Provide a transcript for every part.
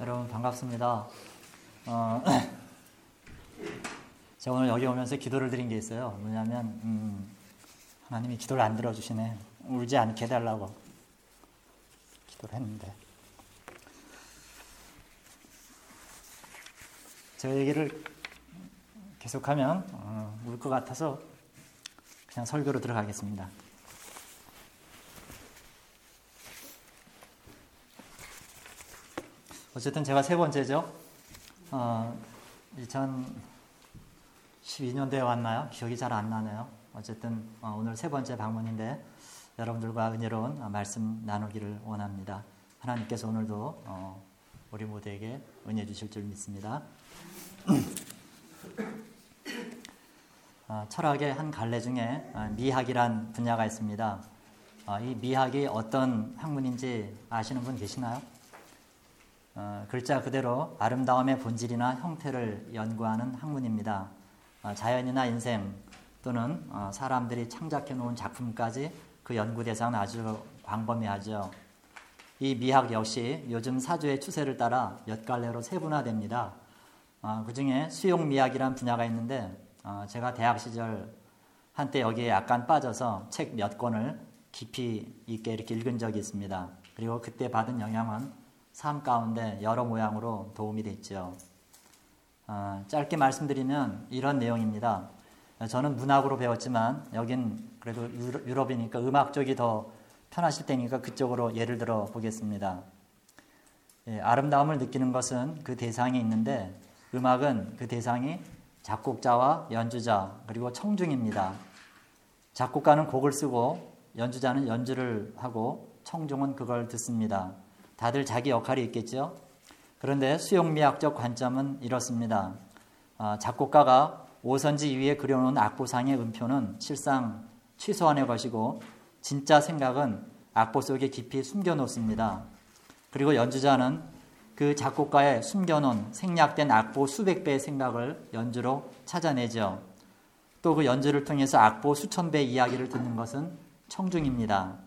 여러분 반갑습니다. 어, 제가 오늘 여기 오면서 기도를 드린 게 있어요. 뭐냐면 음, 하나님이 기도를 안 들어주시네. 울지 않게 해달라고 기도를 했는데 제 얘기를 계속하면 어, 울것 같아서 그냥 설교로 들어가겠습니다. 어쨌든 제가 세 번째죠. 어, 2012년도에 왔나요? 기억이 잘 안 나네요. 어쨌든 어, 오늘 세 번째 방문인데 여러분들과 은혜로운 말씀 나누기를 원합니다. 하나님께서 오늘도 어, 우리 모두에게 은혜 주실 줄 믿습니다. 어, 철학의 한 갈래 중에 어, 미학이란 분야가 있습니다. 어, 이 미학이 어떤 학문인지 아시는 분 계시나요? 어, 글자 그대로 아름다움의 본질이나 형태를 연구하는 학문입니다. 어, 자연이나 인생 또는 어, 사람들이 창작해 놓은 작품까지 그 연구 대상은 아주 광범위하죠. 이 미학 역시 요즘 사주의 추세를 따라 몇 갈래로 세분화됩니다. 어, 그 중에 수용 미학이란 분야가 있는데 어, 제가 대학 시절 한때 여기에 약간 빠져서 책 몇 권을 깊이 있게 이렇게 읽은 적이 있습니다. 그리고 그때 받은 영향은 삶 가운데 여러 모양으로 도움이 됐죠. 어, 짧게 말씀드리면 이런 내용입니다. 저는 문학으로 배웠지만 여긴 그래도 유럽이니까 음악 쪽이 더 편하실 테니까 그쪽으로 예를 들어 보겠습니다. 예, 아름다움을 느끼는 것은 그 대상이 있는데 음악은 그 대상이 작곡자와 연주자 그리고 청중입니다. 작곡가는 곡을 쓰고 연주자는 연주를 하고 청중은 그걸 듣습니다. 다들 자기 역할이 있겠죠. 그런데 수용미학적 관점은 이렇습니다. 어, 작곡가가 오선지 위에 그려놓은 악보상의 음표는 실상 취소하는 것이고 진짜 생각은 악보 속에 깊이 숨겨놓습니다. 그리고 연주자는 그 작곡가의 숨겨놓은 생략된 악보 수백 배의 생각을 연주로 찾아내죠. 또 그 연주를 통해서 악보 수천 배의 이야기를 듣는 것은 청중입니다.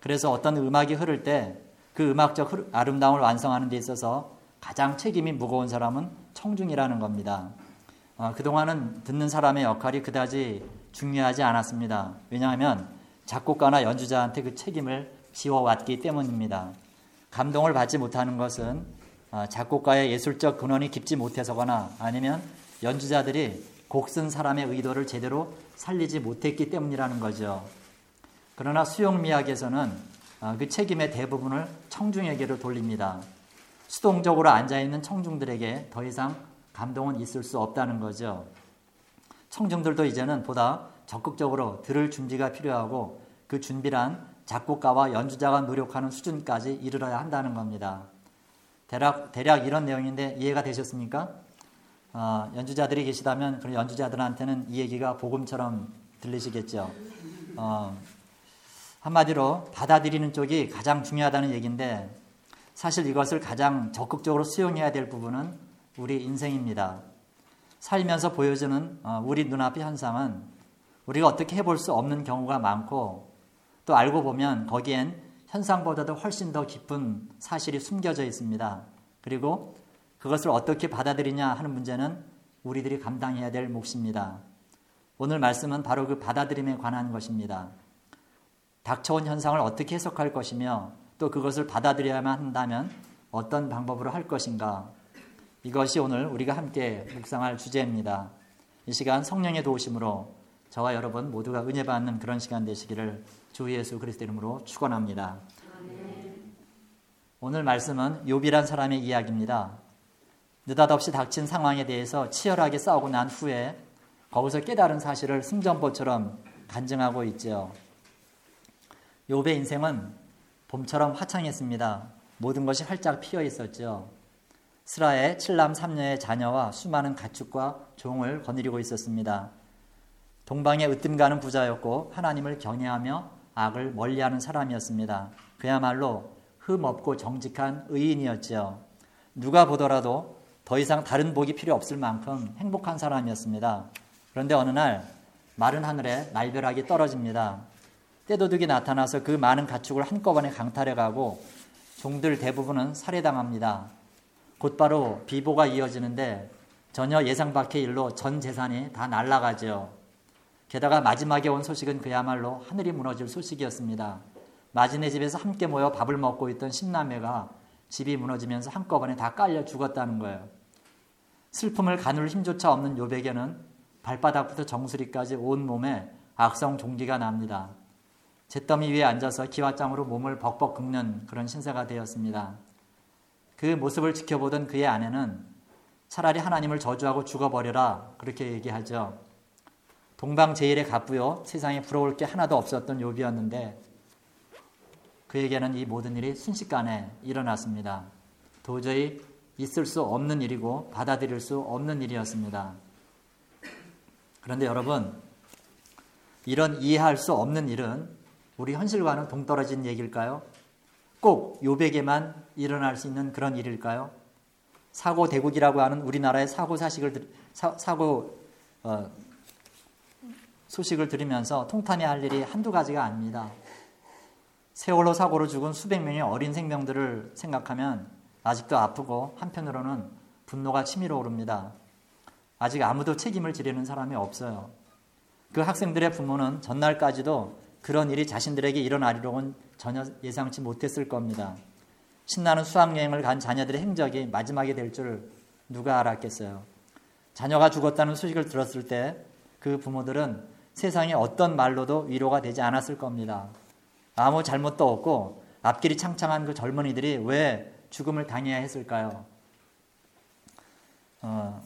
그래서 어떤 음악이 흐를 때 그 음악적 아름다움을 완성하는 데 있어서 가장 책임이 무거운 사람은 청중이라는 겁니다. 어, 그동안은 듣는 사람의 역할이 그다지 중요하지 않았습니다. 왜냐하면 작곡가나 연주자한테 그 책임을 지워왔기 때문입니다. 감동을 받지 못하는 것은 어, 작곡가의 예술적 근원이 깊지 못해서거나 아니면 연주자들이 곡 쓴 사람의 의도를 제대로 살리지 못했기 때문이라는 거죠. 그러나 수용미학에서는 어, 그 책임의 대부분을 청중에게로 돌립니다. 수동적으로 앉아있는 청중들에게 더 이상 감동은 있을 수 없다는 거죠. 청중들도 이제는 보다 적극적으로 들을 준비가 필요하고 그 준비란 작곡가와 연주자가 노력하는 수준까지 이르러야 한다는 겁니다. 대략, 대략 이런 내용인데 이해가 되셨습니까? 어, 연주자들이 계시다면 그 연주자들한테는 이 얘기가 복음처럼 들리시겠죠. 어, 한마디로 받아들이는 쪽이 가장 중요하다는 얘기인데 사실 이것을 가장 적극적으로 수용해야 될 부분은 우리 인생입니다. 살면서 보여주는 어, 우리 눈앞의 현상은 우리가 어떻게 해볼 수 없는 경우가 많고 또 알고 보면 거기엔 현상보다도 훨씬 더 깊은 사실이 숨겨져 있습니다. 그리고 그것을 어떻게 받아들이냐 하는 문제는 우리들이 감당해야 될 몫입니다. 오늘 말씀은 바로 그 받아들임에 관한 것입니다. 닥쳐온 현상을 어떻게 해석할 것이며 또 그것을 받아들여야만 한다면 어떤 방법으로 할 것인가. 이것이 오늘 우리가 함께 묵상할 주제입니다. 이 시간 성령의 도우심으로 저와 여러분 모두가 은혜 받는 그런 시간 되시기를 주 예수 그리스도 이름으로 축원합니다. 오늘 말씀은 욥이란 사람의 이야기입니다. 느닷없이 닥친 상황에 대해서 치열하게 싸우고 난 후에 거기서 깨달은 사실을 승전보처럼 간증하고 있죠. 욥의 인생은 봄처럼 화창했습니다. 모든 것이 활짝 피어 있었죠. 스라의 칠남 삼녀의 자녀와 수많은 가축과 종을 거느리고 있었습니다. 동방에 으뜸 가는 부자였고 하나님을 경외하며 악을 멀리하는 사람이었습니다. 그야말로 흠없고 정직한 의인이었죠. 누가 보더라도 더 이상 다른 복이 필요 없을 만큼 행복한 사람이었습니다. 그런데 어느 날 마른 하늘에 날벼락이 떨어집니다. 떼도둑이 나타나서 그 많은 가축을 한꺼번에 강탈해 가고 종들 대부분은 살해당합니다. 곧바로 비보가 이어지는데 전혀 예상 밖의 일로 전 재산이 다 날아가죠. 게다가 마지막에 온 소식은 그야말로 하늘이 무너질 소식이었습니다. 마지네 집에서 함께 모여 밥을 먹고 있던 신남매가 집이 무너지면서 한꺼번에 다 깔려 죽었다는 거예요. 슬픔을 가눌 힘조차 없는 요백에는 발바닥부터 정수리까지 온 몸에 악성 종기가 납니다. 잿더미 위에 앉아서 기와장으로 몸을 벅벅 긁는 그런 신세가 되었습니다. 그 모습을 지켜보던 그의 아내는 차라리 하나님을 저주하고 죽어버려라 그렇게 얘기하죠. 동방 제일의 갑부요 세상에 부러울 게 하나도 없었던 욥이었는데 그에게는 이 모든 일이 순식간에 일어났습니다. 도저히 있을 수 없는 일이고 받아들일 수 없는 일이었습니다. 그런데 여러분 이런 이해할 수 없는 일은 우리 현실과는 동떨어진 얘기일까요? 꼭 요백에만 일어날 수 있는 그런 일일까요? 사고 대국이라고 하는 우리나라의 사고 사식을 사, 고 어, 소식을 들으면서 통탄해 할 일이 한두 가지가 아닙니다. 세월호 사고로 죽은 수백 명의 어린 생명들을 생각하면 아직도 아프고 한편으로는 분노가 치밀어 오릅니다. 아직 아무도 책임을 지려는 사람이 없어요. 그 학생들의 부모는 전날까지도 그런 일이 자신들에게 일어나리로는 전혀 예상치 못했을 겁니다. 신나는 수학여행을 간 자녀들의 행적이 마지막에 될줄 누가 알았겠어요. 자녀가 죽었다는 소식을 들었을 때 그 부모들은 세상에 어떤 말로도 위로가 되지 않았을 겁니다. 아무 잘못도 없고 앞길이 창창한 그 젊은이들이 왜 죽음을 당해야 했을까요? 어,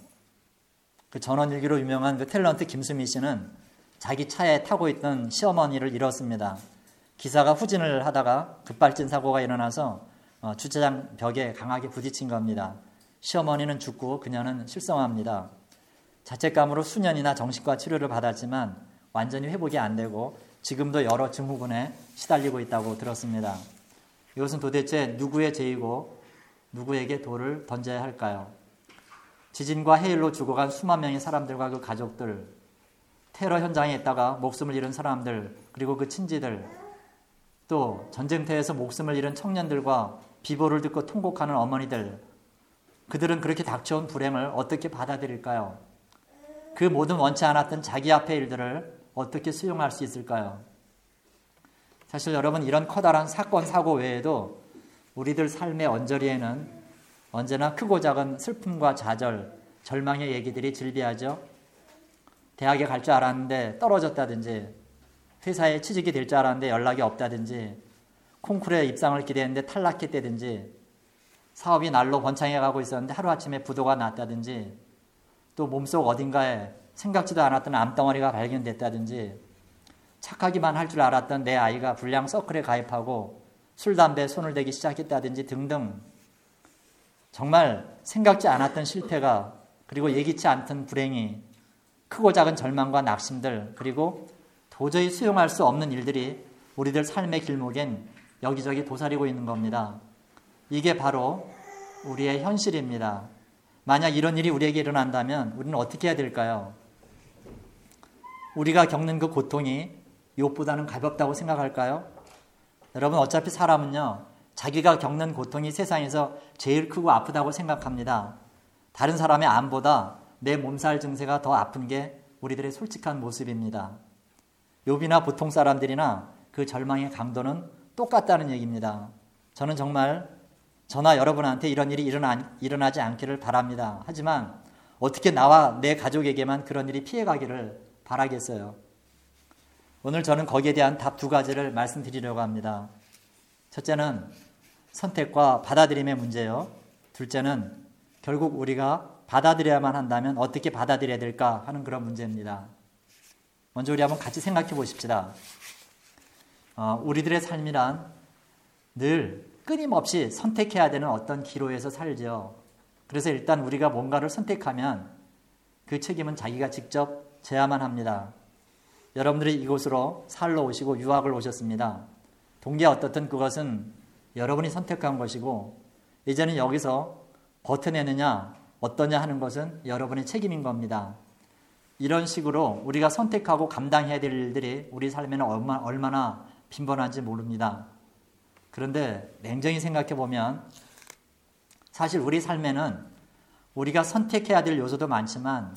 그 전원일기로 유명한 그 탤런트 김수미 씨는 자기 차에 타고 있던 시어머니를 잃었습니다. 기사가 후진을 하다가 급발진 사고가 일어나서 어, 주차장 벽에 강하게 부딪힌 겁니다. 시어머니는 죽고 그녀는 실성합니다. 자책감으로 수년이나 정신과 치료를 받았지만 완전히 회복이 안 되고 지금도 여러 증후군에 시달리고 있다고 들었습니다. 이것은 도대체 누구의 죄이고 누구에게 돌을 던져야 할까요? 지진과 해일로 죽어간 수만 명의 사람들과 그 가족들, 테러 현장에 있다가 목숨을 잃은 사람들, 그리고 그 친지들, 또 전쟁터에서 목숨을 잃은 청년들과 비보를 듣고 통곡하는 어머니들, 그들은 그렇게 닥쳐온 불행을 어떻게 받아들일까요? 그 모든 원치 않았던 자기 앞의 일들을 어떻게 수용할 수 있을까요? 사실 여러분 이런 커다란 사건 사고 외에도 우리들 삶의 언저리에는 언제나 크고 작은 슬픔과 좌절, 절망의 얘기들이 질비하죠. 대학에 갈 줄 알았는데 떨어졌다든지 회사에 취직이 될 줄 알았는데 연락이 없다든지 콩쿠르에 입상을 기대했는데 탈락했다든지 사업이 날로 번창해 가고 있었는데 하루아침에 부도가 났다든지 또 몸속 어딘가에 생각지도 않았던 암덩어리가 발견됐다든지 착하기만 할 줄 알았던 내 아이가 불량 서클에 가입하고 술, 담배 손을 대기 시작했다든지 등등 정말 생각지 않았던 실패가 그리고 예기치 않던 불행이 크고 작은 절망과 낙심들 그리고 도저히 수용할 수 없는 일들이 우리들 삶의 길목엔 여기저기 도사리고 있는 겁니다. 이게 바로 우리의 현실입니다. 만약 이런 일이 우리에게 일어난다면 우리는 어떻게 해야 될까요? 우리가 겪는 그 고통이 욕보다는 가볍다고 생각할까요? 여러분 어차피 사람은요 자기가 겪는 고통이 세상에서 제일 크고 아프다고 생각합니다. 다른 사람의 암보다 내 몸살 증세가 더 아픈 게 우리들의 솔직한 모습입니다. 욕이나 보통 사람들이나 그 절망의 강도는 똑같다는 얘기입니다. 저는 정말 저나 여러분한테 이런 일이 일어나, 일어나지 않기를 바랍니다. 하지만 어떻게 나와 내 가족에게만 그런 일이 피해가기를 바라겠어요. 오늘 저는 거기에 대한 답 두 가지를 말씀드리려고 합니다. 첫째는 선택과 받아들임의 문제요. 둘째는 결국 우리가 받아들여야만 한다면 어떻게 받아들여야 될까 하는 그런 문제입니다. 먼저 우리 한번 같이 생각해 보십시다. 어, 우리들의 삶이란 늘 끊임없이 선택해야 되는 어떤 기로에서 살죠. 그래서 일단 우리가 뭔가를 선택하면 그 책임은 자기가 직접 져야만 합니다. 여러분들이 이곳으로 살러 오시고 유학을 오셨습니다. 동기가 어떻든 그것은 여러분이 선택한 것이고 이제는 여기서 버텨내느냐 어떠냐 하는 것은 여러분의 책임인 겁니다. 이런 식으로 우리가 선택하고 감당해야 될 일들이 우리 삶에는 얼마나 빈번한지 모릅니다. 그런데 냉정히 생각해 보면 사실 우리 삶에는 우리가 선택해야 될 요소도 많지만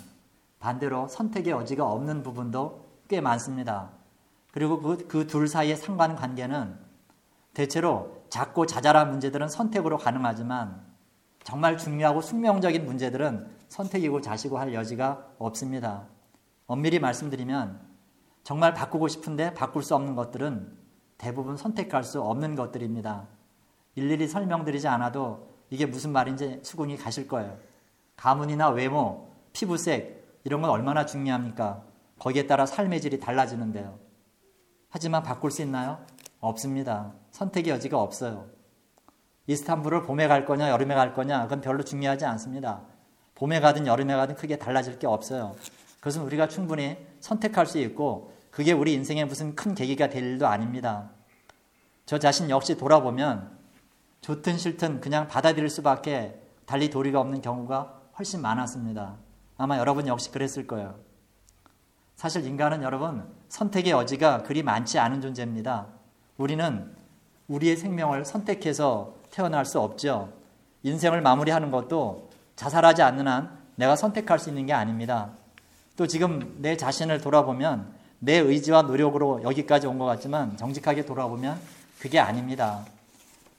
반대로 선택의 여지가 없는 부분도 꽤 많습니다. 그리고 그둘그 사이의 상관관계는 대체로 작고 자잘한 문제들은 선택으로 가능하지만 정말 중요하고 숙명적인 문제들은 선택이고 자시고 할 여지가 없습니다. 엄밀히 말씀드리면 정말 바꾸고 싶은데 바꿀 수 없는 것들은 대부분 선택할 수 없는 것들입니다. 일일이 설명드리지 않아도 이게 무슨 말인지 수긍이 가실 거예요. 가문이나 외모, 피부색 이런 건 얼마나 중요합니까? 거기에 따라 삶의 질이 달라지는데요. 하지만 바꿀 수 있나요? 없습니다. 선택의 여지가 없어요. 이스탄불을 봄에 갈 거냐 여름에 갈 거냐 그건 별로 중요하지 않습니다. 봄에 가든 여름에 가든 크게 달라질 게 없어요. 그것은 우리가 충분히 선택할 수 있고 그게 우리 인생에 무슨 큰 계기가 될 일도 아닙니다. 저 자신 역시 돌아보면 좋든 싫든 그냥 받아들일 수밖에 달리 도리가 없는 경우가 훨씬 많았습니다. 아마 여러분 역시 그랬을 거예요. 사실 인간은 여러분 선택의 여지가 그리 많지 않은 존재입니다. 우리는 우리의 생명을 선택해서 태어날 수 없죠. 인생을 마무리하는 것도 자살하지 않는 한 내가 선택할 수 있는 게 아닙니다. 또 지금 내 자신을 돌아보면 내 의지와 노력으로 여기까지 온 것 같지만 정직하게 돌아보면 그게 아닙니다.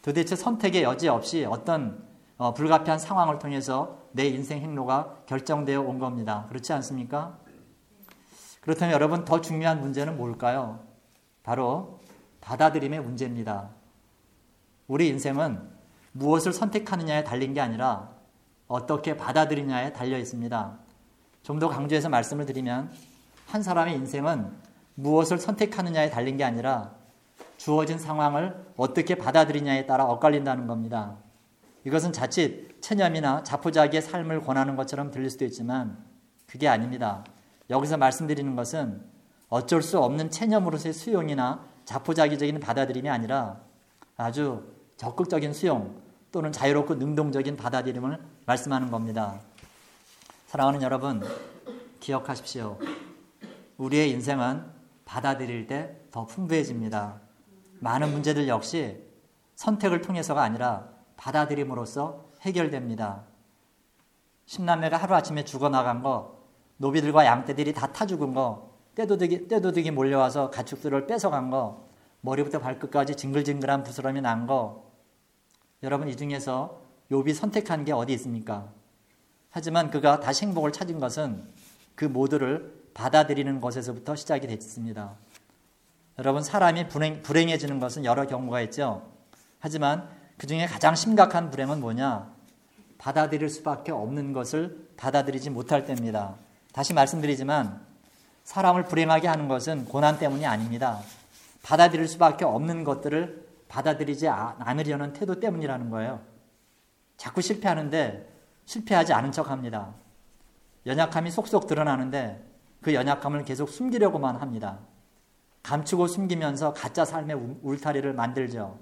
도대체 선택의 여지 없이 어떤 어, 불가피한 상황을 통해서 내 인생 행로가 결정되어 온 겁니다. 그렇지 않습니까? 그렇다면 여러분 더 중요한 문제는 뭘까요? 바로 받아들임의 문제입니다. 우리 인생은 무엇을 선택하느냐에 달린 게 아니라 어떻게 받아들이냐에 달려 있습니다. 좀 더 강조해서 말씀을 드리면 한 사람의 인생은 무엇을 선택하느냐에 달린 게 아니라 주어진 상황을 어떻게 받아들이냐에 따라 엇갈린다는 겁니다. 이것은 자칫 체념이나 자포자기의 삶을 권하는 것처럼 들릴 수도 있지만 그게 아닙니다. 여기서 말씀드리는 것은 어쩔 수 없는 체념으로서의 수용이나 자포자기적인 받아들임이 아니라 아주 적극적인 수용 또는 자유롭고 능동적인 받아들임을 말씀하는 겁니다. 사랑하는 여러분, 기억하십시오. 우리의 인생은 받아들일 때 더 풍부해집니다. 많은 문제들 역시 선택을 통해서가 아니라 받아들임으로써 해결됩니다. 신남매가 하루아침에 죽어나간 거, 노비들과 양떼들이 다 타 죽은 거, 떼도둑이, 떼도둑이 몰려와서 가축들을 뺏어간 거, 머리부터 발끝까지 징글징글한 부스럼이 난 거, 여러분 이 중에서 욥이 선택한 게 어디 있습니까? 하지만 그가 다시 행복을 찾은 것은 그 모두를 받아들이는 것에서부터 시작이 됐습니다. 여러분 사람이 불행, 불행해지는 것은 여러 경우가 있죠. 하지만 그 중에 가장 심각한 불행은 뭐냐? 받아들일 수밖에 없는 것을 받아들이지 못할 때입니다. 다시 말씀드리지만 사람을 불행하게 하는 것은 고난 때문이 아닙니다. 받아들일 수밖에 없는 것들을 받아들이지 않으려는 태도 때문이라는 거예요. 자꾸 실패하는데 실패하지 않은 척 합니다. 연약함이 속속 드러나는데 그 연약함을 계속 숨기려고만 합니다. 감추고 숨기면서 가짜 삶의 울타리를 만들죠.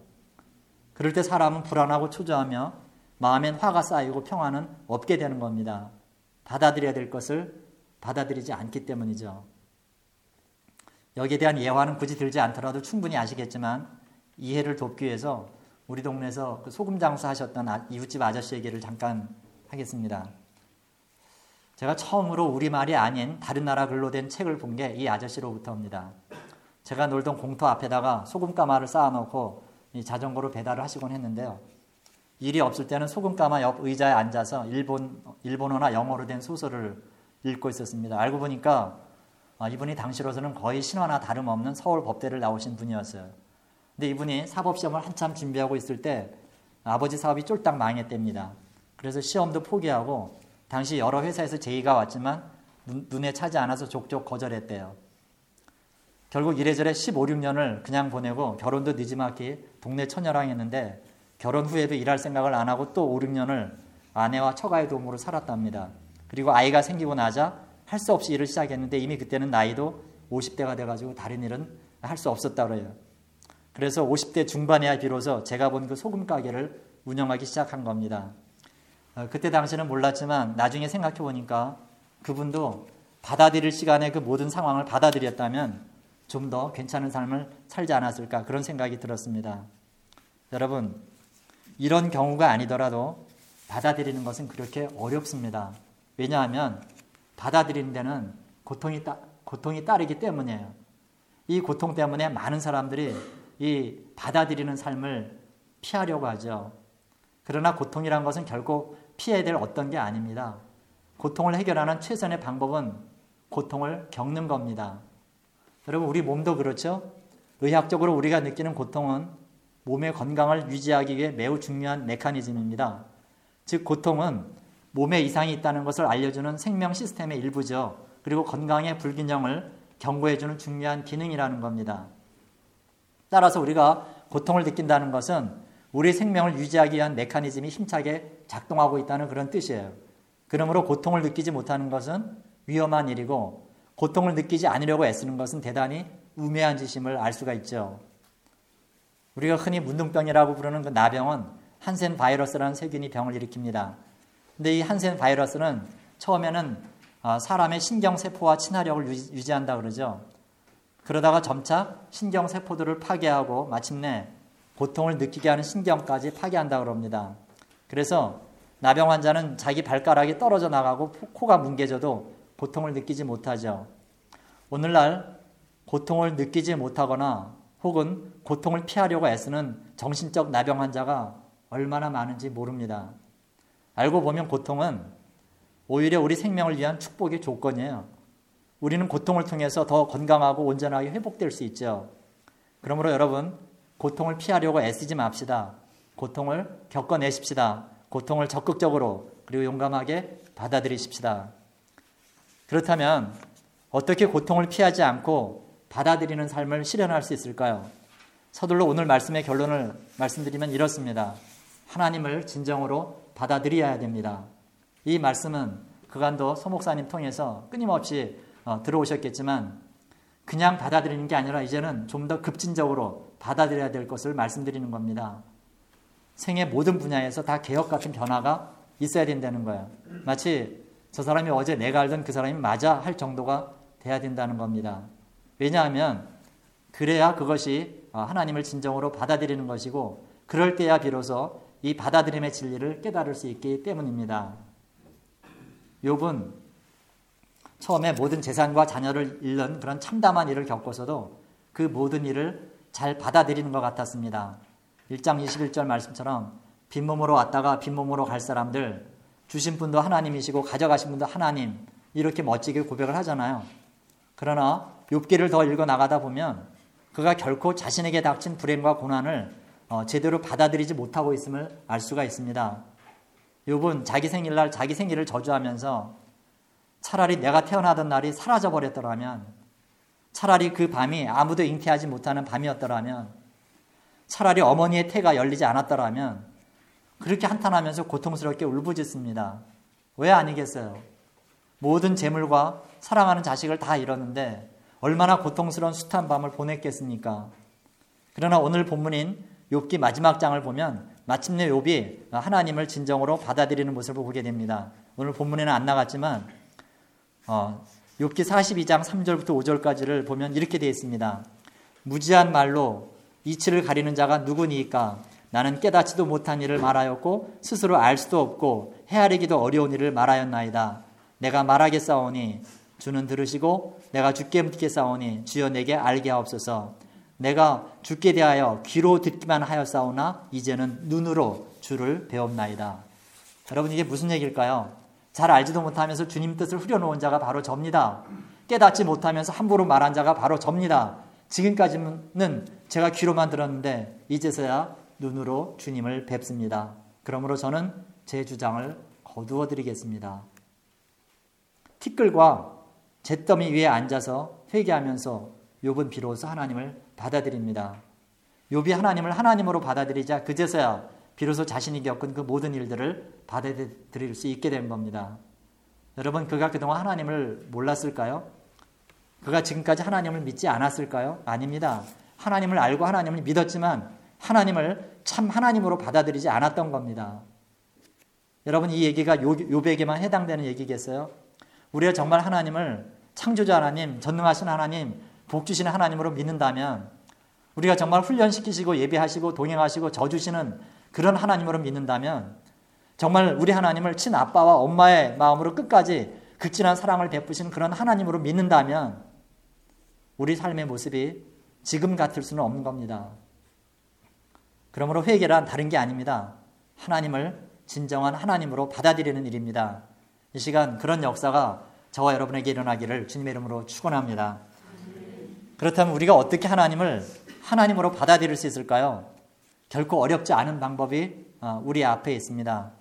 그럴 때 사람은 불안하고 초조하며 마음엔 화가 쌓이고 평화는 없게 되는 겁니다. 받아들여야 될 것을 받아들이지 않기 때문이죠. 여기에 대한 예화는 굳이 들지 않더라도 충분히 아시겠지만 이해를 돕기 위해서 우리 동네에서 그 소금 장사하셨던 아, 이웃집 아저씨 얘기를 잠깐 하겠습니다. 제가 처음으로 우리말이 아닌 다른 나라 글로 된 책을 본 게 이 아저씨로부터입니다. 제가 놀던 공터 앞에다가 소금 가마를 쌓아놓고 자전거로 배달을 하시곤 했는데요. 일이 없을 때는 소금 가마 옆 의자에 앉아서 일본, 일본어나 영어로 된 소설을 읽고 있었습니다. 알고 보니까 아, 이분이 당시로서는 거의 신화나 다름없는 서울 법대를 나오신 분이었어요. 근데 이분이 사법시험을 한참 준비하고 있을 때 아버지 사업이 쫄딱 망했답니다. 그래서 시험도 포기하고 당시 여러 회사에서 제의가 왔지만 눈, 에 차지 않아서 족족 거절했대요. 결국 이래저래 15, 16년을 그냥 보내고 결혼도 늦지막히 동네 처녀랑 했는데 결혼 후에도 일할 생각을 안 하고 또 5, 6년을 아내와 처가의 도움으로 살았답니다. 그리고 아이가 생기고 나자 할 수 없이 일을 시작했는데 이미 그때는 나이도 50대가 돼가지고 다른 일은 할 수 없었다 그래요. 그래서 50대 중반에야 비로소 제가 본 그 소금 가게를 운영하기 시작한 겁니다. 어, 그때 당시는 몰랐지만 나중에 생각해 보니까 그분도 받아들일 시간에 그 모든 상황을 받아들였다면 좀 더 괜찮은 삶을 살지 않았을까 그런 생각이 들었습니다. 여러분, 이런 경우가 아니더라도 받아들이는 것은 그렇게 어렵습니다. 왜냐하면 받아들이는 데는 고통이, 따, 고통이 따르기 때문이에요. 이 고통 때문에 많은 사람들이 이 받아들이는 삶을 피하려고 하죠. 그러나 고통이란 것은 결코 피해야 될 어떤 게 아닙니다. 고통을 해결하는 최선의 방법은 고통을 겪는 겁니다. 여러분, 우리 몸도 그렇죠? 의학적으로 우리가 느끼는 고통은 몸의 건강을 유지하기 위해 매우 중요한 메커니즘입니다. 즉, 고통은 몸에 이상이 있다는 것을 알려주는 생명 시스템의 일부죠. 그리고 건강의 불균형을 경고해주는 중요한 기능이라는 겁니다. 따라서 우리가 고통을 느낀다는 것은 우리 생명을 유지하기 위한 메커니즘이 힘차게 작동하고 있다는 그런 뜻이에요. 그러므로 고통을 느끼지 못하는 것은 위험한 일이고 고통을 느끼지 않으려고 애쓰는 것은 대단히 우매한 짓임을 알 수가 있죠. 우리가 흔히 문둥병이라고 부르는 그 나병은 한센 바이러스라는 세균이 병을 일으킵니다. 근데 이 한센 바이러스는 처음에는 아, 사람의 신경세포와 친화력을 유지한다 그러죠. 그러다가 점차 신경세포들을 파괴하고 마침내 고통을 느끼게 하는 신경까지 파괴한다 그럽니다. 그래서 나병 환자는 자기 발가락이 떨어져 나가고 코가 뭉개져도 고통을 느끼지 못하죠. 오늘날 고통을 느끼지 못하거나 혹은 고통을 피하려고 애쓰는 정신적 나병 환자가 얼마나 많은지 모릅니다. 알고 보면 고통은 오히려 우리 생명을 위한 축복의 조건이에요. 우리는 고통을 통해서 더 건강하고 온전하게 회복될 수 있죠. 그러므로 여러분, 고통을 피하려고 애쓰지 맙시다. 고통을 겪어내십시다. 고통을 적극적으로 그리고 용감하게 받아들이십시다. 그렇다면 어떻게 고통을 피하지 않고 받아들이는 삶을 실현할 수 있을까요? 서둘러 오늘 말씀의 결론을 말씀드리면 이렇습니다. 하나님을 진정으로 받아들여야 됩니다. 이 말씀은 그간도 소목사님 통해서 끊임없이 어, 들어오셨겠지만 그냥 받아들이는 게 아니라 이제는 좀 더 급진적으로 받아들여야 될 것을 말씀드리는 겁니다. 생의 모든 분야에서 다 개혁 같은 변화가 있어야 된다는 거예요. 마치 저 사람이 어제 내가 알던 그 사람이 맞아 할 정도가 돼야 된다는 겁니다. 왜냐하면 그래야 그것이 어, 하나님을 진정으로 받아들이는 것이고 그럴 때야 비로소 이 받아들임의 진리를 깨달을 수 있기 때문입니다. 욥은 처음에 모든 재산과 자녀를 잃는 그런 참담한 일을 겪고서도 그 모든 일을 잘 받아들이는 것 같았습니다. 1장 21절 말씀처럼 빈몸으로 왔다가 빈몸으로 갈 사람들 주신 분도 하나님이시고 가져가신 분도 하나님 이렇게 멋지게 고백을 하잖아요. 그러나 욥기를 더 읽어 나가다 보면 그가 결코 자신에게 닥친 불행과 고난을 어, 제대로 받아들이지 못하고 있음을 알 수가 있습니다. 욥은 자기 생일날 자기 생일을 저주하면서 차라리 내가 태어나던 날이 사라져 버렸더라면 차라리 그 밤이 아무도 잉태하지 못하는 밤이었더라면 차라리 어머니의 태가 열리지 않았더라면 그렇게 한탄하면서 고통스럽게 울부짖습니다. 왜 아니겠어요? 모든 재물과 사랑하는 자식을 다 잃었는데 얼마나 고통스러운 숱한 밤을 보냈겠습니까? 그러나 오늘 본문인 욥기 마지막 장을 보면 마침내 욥이 하나님을 진정으로 받아들이는 모습을 보게 됩니다. 오늘 본문에는 안 나갔지만 어, 욥기 42장 3절부터 5절까지를 보면 이렇게 되어 있습니다. 무지한 말로 이치를 가리는 자가 누구니까 나는 깨닫지도 못한 일을 말하였고 스스로 알 수도 없고 헤아리기도 어려운 일을 말하였나이다. 내가 말하겠사오니 주는 들으시고 내가 주께 묻겠사오니 주여 내게 알게 하옵소서. 내가 주께 대하여 귀로 듣기만 하였사오나 이제는 눈으로 주를 배웠나이다. 여러분 이게 무슨 얘기일까요? 잘 알지도 못하면서 주님 뜻을 후려놓은 자가 바로 접니다. 깨닫지 못하면서 함부로 말한 자가 바로 접니다. 지금까지는 제가 귀로만 들었는데 이제서야 눈으로 주님을 뵙습니다. 그러므로 저는 제 주장을 거두어 드리겠습니다. 티끌과 잿더미 위에 앉아서 회개하면서 욥은 비로소 하나님을 받아들입니다. 욥이 하나님을 하나님으로 받아들이자 그제서야 비로소 자신이 겪은 그 모든 일들을 받아들일 수 있게 된 겁니다. 여러분 그가 그동안 하나님을 몰랐을까요? 그가 지금까지 하나님을 믿지 않았을까요? 아닙니다. 하나님을 알고 하나님을 믿었지만 하나님을 참 하나님으로 받아들이지 않았던 겁니다. 여러분 이 얘기가 욥에게만 해당되는 얘기겠어요? 우리가 정말 하나님을 창조자 하나님, 전능하신 하나님, 복 주시는 하나님으로 믿는다면 우리가 정말 훈련시키시고 예배하시고 동행하시고 저 주시는 그런 하나님으로 믿는다면 정말 우리 하나님을 친아빠와 엄마의 마음으로 끝까지 극진한 사랑을 베푸신 그런 하나님으로 믿는다면 우리 삶의 모습이 지금 같을 수는 없는 겁니다. 그러므로 회개란 다른 게 아닙니다. 하나님을 진정한 하나님으로 받아들이는 일입니다. 이 시간 그런 역사가 저와 여러분에게 일어나기를 주님의 이름으로 축원합니다. 그렇다면 우리가 어떻게 하나님을 하나님으로 받아들일 수 있을까요? 결코 어렵지 않은 방법이 어, 우리 앞에 있습니다.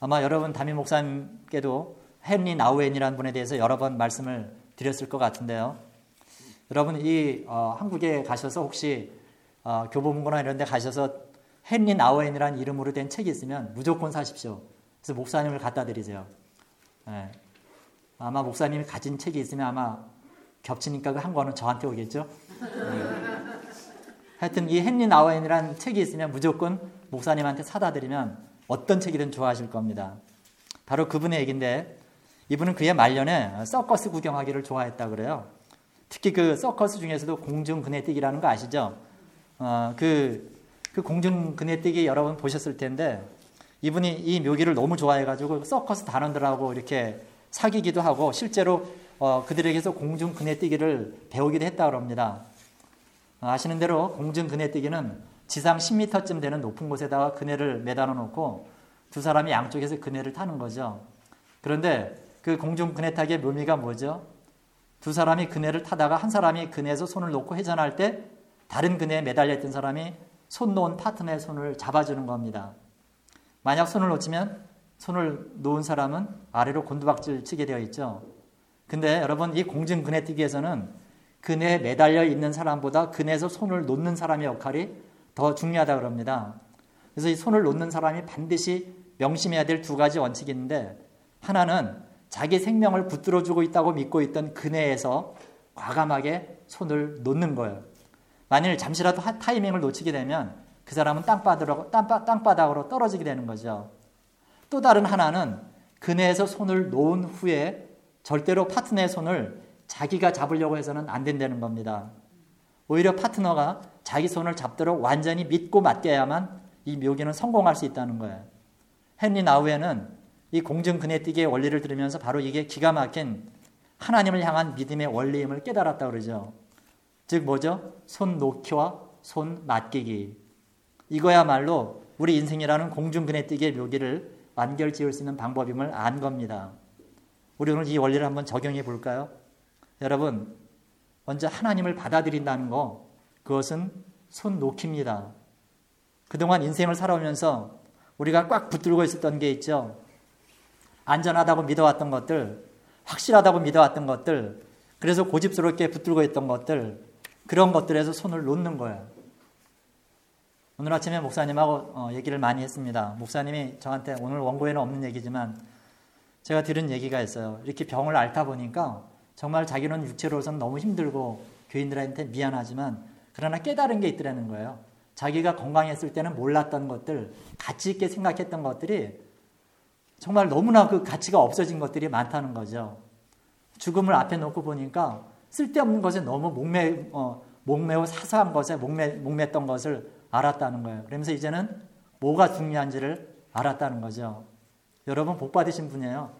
아마 여러분 담임 목사님께도 헨리 나우엔이라는 분에 대해서 여러 번 말씀을 드렸을 것 같은데요. 여러분 이 어, 한국에 가셔서 혹시 어, 교보문고나 이런 데 가셔서 헨리 나우엔이라는 이름으로 된 책이 있으면 무조건 사십시오. 그래서 목사님을 갖다 드리세요. 네. 아마 목사님이 가진 책이 있으면 아마 겹치니까 그 한 권은 저한테 오겠죠. 네. 하여튼 이 헨리 나우엔이라는 책이 있으면 무조건 목사님한테 사다 드리면 어떤 책이든 좋아하실 겁니다. 바로 그분의 얘기인데 이분은 그의 말년에 서커스 구경하기를 좋아했다 그래요. 특히 그 서커스 중에서도 공중 그네 뛰기라는 거 아시죠? 어, 그, 그 공중 그네 뛰기 여러 분 보셨을 텐데 이분이 이 묘기를 너무 좋아해가지고 서커스 단원들하고 이렇게 사귀기도 하고 실제로 어, 그들에게서 공중 그네뛰기를 배우기도 했다 그럽니다. 아시는 대로 공중 그네뛰기는 지상 10m쯤 되는 높은 곳에다가 그네를 매달아 놓고 두 사람이 양쪽에서 그네를 타는 거죠. 그런데 그 공중 그네 타기의 묘미가 뭐죠? 두 사람이 그네를 타다가 한 사람이 그네에서 손을 놓고 회전할 때 다른 그네에 매달려 있던 사람이 손 놓은 파트너의 손을 잡아주는 겁니다. 만약 손을 놓치면 손을 놓은 사람은 아래로 곤두박질 치게 되어 있죠. 근데 여러분 이 공중 그네 뛰기에서는 그네에 매달려 있는 사람보다 그네에서 손을 놓는 사람의 역할이 더 중요하다 그럽니다. 그래서 이 손을 놓는 사람이 반드시 명심해야 될 두 가지 원칙이 있는데 하나는 자기 생명을 붙들어 주고 있다고 믿고 있던 그네에서 과감하게 손을 놓는 거예요. 만일 잠시라도 타이밍을 놓치게 되면 그 사람은 땅바닥으로, 땅바닥으로 떨어지게 되는 거죠. 또 다른 하나는 그네에서 손을 놓은 후에 절대로 파트너의 손을 자기가 잡으려고 해서는 안 된다는 겁니다. 오히려 파트너가 자기 손을 잡도록 완전히 믿고 맡겨야만 이 묘기는 성공할 수 있다는 거예요. 헨리 나우에는 이 공중 그네뛰기의 원리를 들으면서 바로 이게 기가 막힌 하나님을 향한 믿음의 원리임을 깨달았다 그러죠. 즉 뭐죠? 손 놓기와 손 맡기기. 이거야말로 우리 인생이라는 공중 그네뛰기의 묘기를 완결 지을 수 있는 방법임을 안 겁니다. 우리 오늘 이 원리를 한번 적용해 볼까요? 여러분, 먼저 하나님을 받아들인다는 거, 그것은 손 놓기입니다. 그동안 인생을 살아오면서 우리가 꽉 붙들고 있었던 게 있죠. 안전하다고 믿어왔던 것들, 확실하다고 믿어왔던 것들, 그래서 고집스럽게 붙들고 있던 것들, 그런 것들에서 손을 놓는 거예요. 오늘 아침에 목사님하고 어, 얘기를 많이 했습니다. 목사님이 저한테 오늘 원고에는 없는 얘기지만 제가 들은 얘기가 있어요. 이렇게 병을 앓다 보니까 정말 자기는 육체로서는 너무 힘들고 교인들한테 미안하지만 그러나 깨달은 게 있더라는 거예요. 자기가 건강했을 때는 몰랐던 것들, 가치 있게 생각했던 것들이 정말 너무나 그 가치가 없어진 것들이 많다는 거죠. 죽음을 앞에 놓고 보니까 쓸데없는 것에 너무 목매, 어, 목매고 사소한 것에 목매, 목맸던 것을 알았다는 거예요. 그러면서 이제는 뭐가 중요한지를 알았다는 거죠. 여러분 복 받으신 분이에요.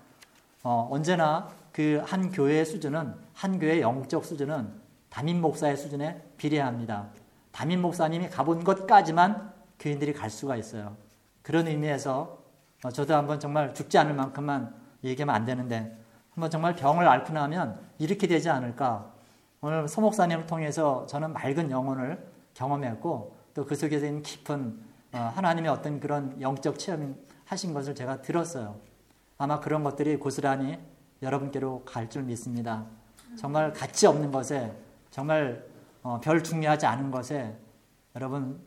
어, 언제나 그 한 교회의 수준은 한 교회의 영적 수준은 담임 목사의 수준에 비례합니다. 담임 목사님이 가본 것까지만 교인들이 갈 수가 있어요. 그런 의미에서 어, 저도 한번 정말 죽지 않을 만큼만 얘기하면 안 되는데 한번 정말 병을 앓고 나면 이렇게 되지 않을까. 오늘 소 목사님을 통해서 저는 맑은 영혼을 경험했고 또 그 속에서 있는 깊은 어, 하나님의 어떤 그런 영적 체험 하신 것을 제가 들었어요. 아마 그런 것들이 고스란히 여러분께로 갈 줄 믿습니다. 정말 가치 없는 것에 정말 어, 별 중요하지 않은 것에 여러분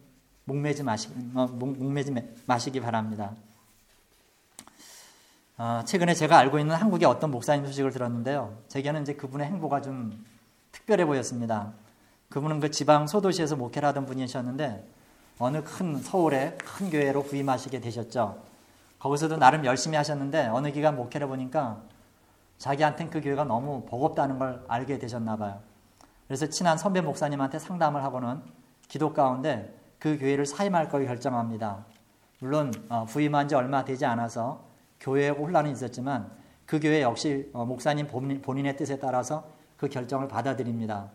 목매지 마시 어, 목매지 마시기 바랍니다. 어, 최근에 제가 알고 있는 한국의 어떤 목사님 소식을 들었는데요. 제게는 이제 그분의 행보가 좀 특별해 보였습니다. 그분은 그 지방 소도시에서 목회를 하던 분이셨는데 어느 큰 서울의 큰 교회로 부임하시게 되셨죠. 거기서도 나름 열심히 하셨는데 어느 기간 목회를 보니까 자기한텐 그 교회가 너무 버겁다는 걸 알게 되셨나 봐요. 그래서 친한 선배 목사님한테 상담을 하고는 기도 가운데 그 교회를 사임할 걸 결정합니다. 물론 어, 부임한 지 얼마 되지 않아서 교회에 혼란이 있었지만 그 교회 역시 어, 목사님 본인의 뜻에 따라서 그 결정을 받아들입니다.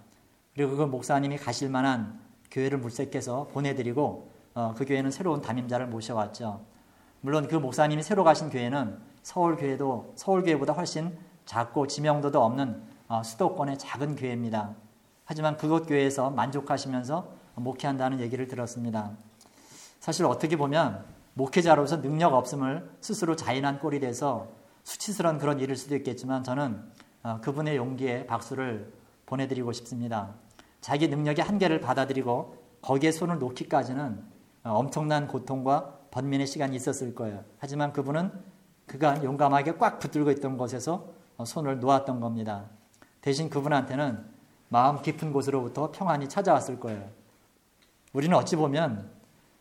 그리고 그 목사님이 가실 만한 교회를 물색해서 보내드리고 어, 그 교회는 새로운 담임자를 모셔왔죠. 물론 그 목사님이 새로 가신 교회는 서울 교회도 서울 교회보다 훨씬 작고 지명도도 없는 수도권의 작은 교회입니다. 하지만 그곳 교회에서 만족하시면서 목회한다는 얘기를 들었습니다. 사실 어떻게 보면 목회자로서 능력 없음을 스스로 자인한 꼴이 돼서 수치스러운 그런 일일 수도 있겠지만 저는 어, 그분의 용기에 박수를 보내드리고 싶습니다. 자기 능력의 한계를 받아들이고 거기에 손을 놓기까지는 어, 엄청난 고통과 번민의 시간이 있었을 거예요. 하지만 그분은 그간 용감하게 꽉 붙들고 있던 곳에서 어, 손을 놓았던 겁니다. 대신 그분한테는 마음 깊은 곳으로부터 평안이 찾아왔을 거예요. 우리는 어찌 보면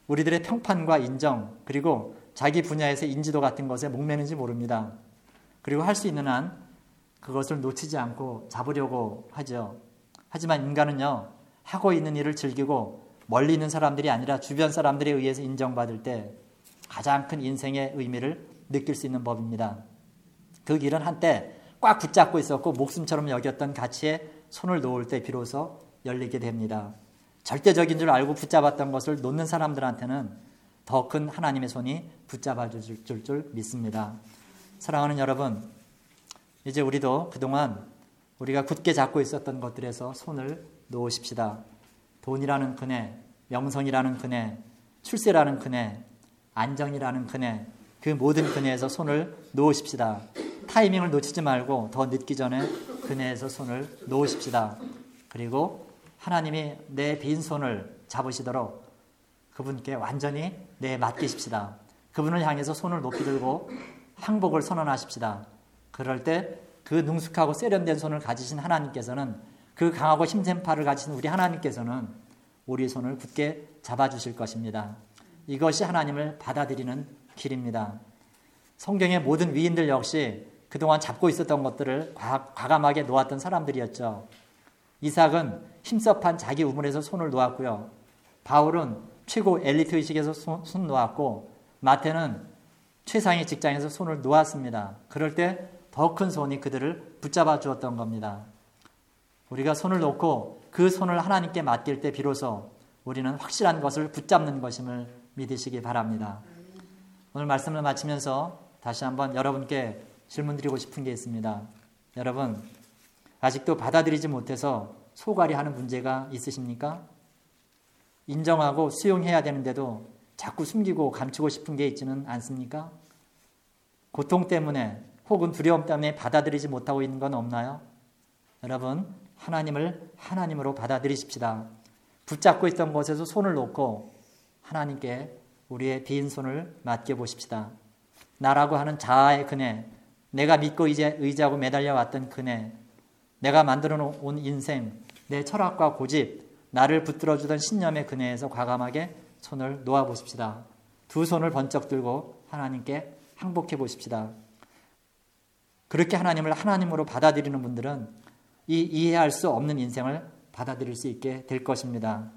우리들의 평판과 인정 그리고 자기 분야에서 인지도 같은 것에 목매는지 모릅니다. 그리고 할 수 있는 한 그것을 놓치지 않고 잡으려고 하죠. 하지만 인간은요, 하고 있는 일을 즐기고 멀리 있는 사람들이 아니라 주변 사람들에 의해서 인정받을 때 가장 큰 인생의 의미를 느낄 수 있는 법입니다. 그 길은 한때 꽉 붙잡고 있었고 목숨처럼 여겼던 가치에 손을 놓을 때 비로소 열리게 됩니다. 절대적인 줄 알고 붙잡았던 것을 놓는 사람들한테는 더 큰 하나님의 손이 붙잡아 줄 줄 믿습니다. 사랑하는 여러분, 이제 우리도 그동안 우리가 굳게 잡고 있었던 것들에서 손을 놓으십시다. 돈이라는 그네, 명성이라는 그네, 출세라는 그네, 안정이라는 그네, 그 모든 그네에서 손을 놓으십시다. 타이밍을 놓치지 말고 더 늦기 전에 그네에서 손을 놓으십시다. 그리고 하나님이 내 빈손을 잡으시도록 그분께 완전히 내 맡기십시다. 그분을 향해서 손을 높이 들고 항복을 선언하십시다. 그럴 때 그 능숙하고 세련된 손을 가지신 하나님께서는 그 강하고 힘센 팔을 가지신 우리 하나님께서는 우리 손을 굳게 잡아주실 것입니다. 이것이 하나님을 받아들이는 길입니다. 성경의 모든 위인들 역시 그동안 잡고 있었던 것들을 과 감하게 놓았던 사람들이었죠. 이삭은 힘섭한 자기 우물에서 손을 놓았고요. 바울은 최고 엘리트 의식에서 손, 손 놓았고 마태는 최상의 직장에서 손을 놓았습니다. 그럴 때 더 큰 손이 그들을 붙잡아 주었던 겁니다. 우리가 손을 놓고 그 손을 하나님께 맡길 때 비로소 우리는 확실한 것을 붙잡는 것임을 믿으시기 바랍니다. 오늘 말씀을 마치면서 다시 한번 여러분께 질문 드리고 싶은 게 있습니다. 여러분, 아직도 받아들이지 못해서 소갈이 하는 문제가 있으십니까? 인정하고 수용해야 되는데도 자꾸 숨기고 감추고 싶은 게 있지는 않습니까? 고통 때문에 혹은 두려움 때문에 받아들이지 못하고 있는 건 없나요? 여러분, 하나님을 하나님으로 받아들이십시다. 붙잡고 있던 곳에서 손을 놓고 하나님께 우리의 빈 손을 맡겨보십시다. 나라고 하는 자아의 그네, 내가 믿고 이제 의지하고 매달려 왔던 그네, 내가 만들어 놓은 인생, 내 철학과 고집, 나를 붙들어 주던 신념의 그네에서 과감하게 손을 놓아 보십시다. 두 손을 번쩍 들고 하나님께 항복해 보십시다. 그렇게 하나님을 하나님으로 받아들이는 분들은 이 이해할 수 없는 인생을 받아들일 수 있게 될 것입니다.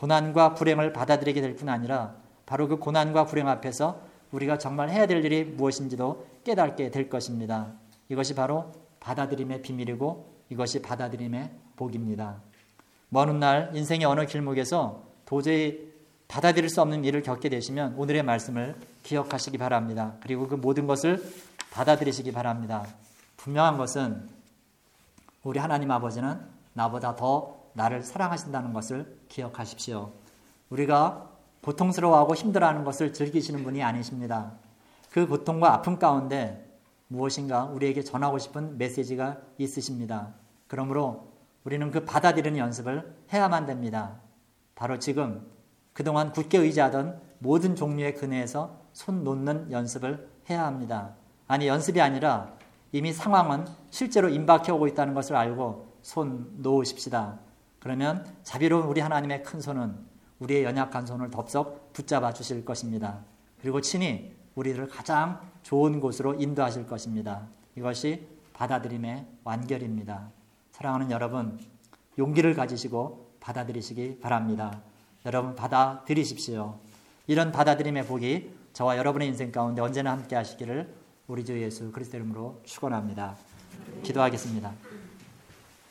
고난과 불행을 받아들이게 될 뿐 아니라 바로 그 고난과 불행 앞에서 우리가 정말 해야 될 일이 무엇인지도 깨닫게 될 것입니다. 이것이 바로 받아들임의 비밀이고 이것이 받아들임의 복입니다. 먼 훗날 인생의 어느 길목에서 도저히 받아들일 수 없는 일을 겪게 되시면 오늘의 말씀을 기억하시기 바랍니다. 그리고 그 모든 것을 받아들이시기 바랍니다. 분명한 것은 우리 하나님 아버지는 나보다 더 나를 사랑하신다는 것을 기억하십시오. 우리가 고통스러워하고 힘들어하는 것을 즐기시는 분이 아니십니다. 그 고통과 아픔 가운데 무엇인가 우리에게 전하고 싶은 메시지가 있으십니다. 그러므로 우리는 그 받아들이는 연습을 해야만 됩니다. 바로 지금 그동안 굳게 의지하던 모든 종류의 근해에서 손 놓는 연습을 해야 합니다. 아니, 연습이 아니라 이미 상황은 실제로 임박해 오고 있다는 것을 알고 손 놓으십시다. 그러면 자비로운 우리 하나님의 큰 손은 우리의 연약한 손을 덥석 붙잡아 주실 것입니다. 그리고 친히 우리를 가장 좋은 곳으로 인도하실 것입니다. 이것이 받아들임의 완결입니다. 사랑하는 여러분, 용기를 가지시고 받아들이시기 바랍니다. 여러분 받아들이십시오. 이런 받아들임의 복이 저와 여러분의 인생 가운데 언제나 함께 하시기를 우리 주 예수 그리스도 이름으로 축원합니다. 기도하겠습니다.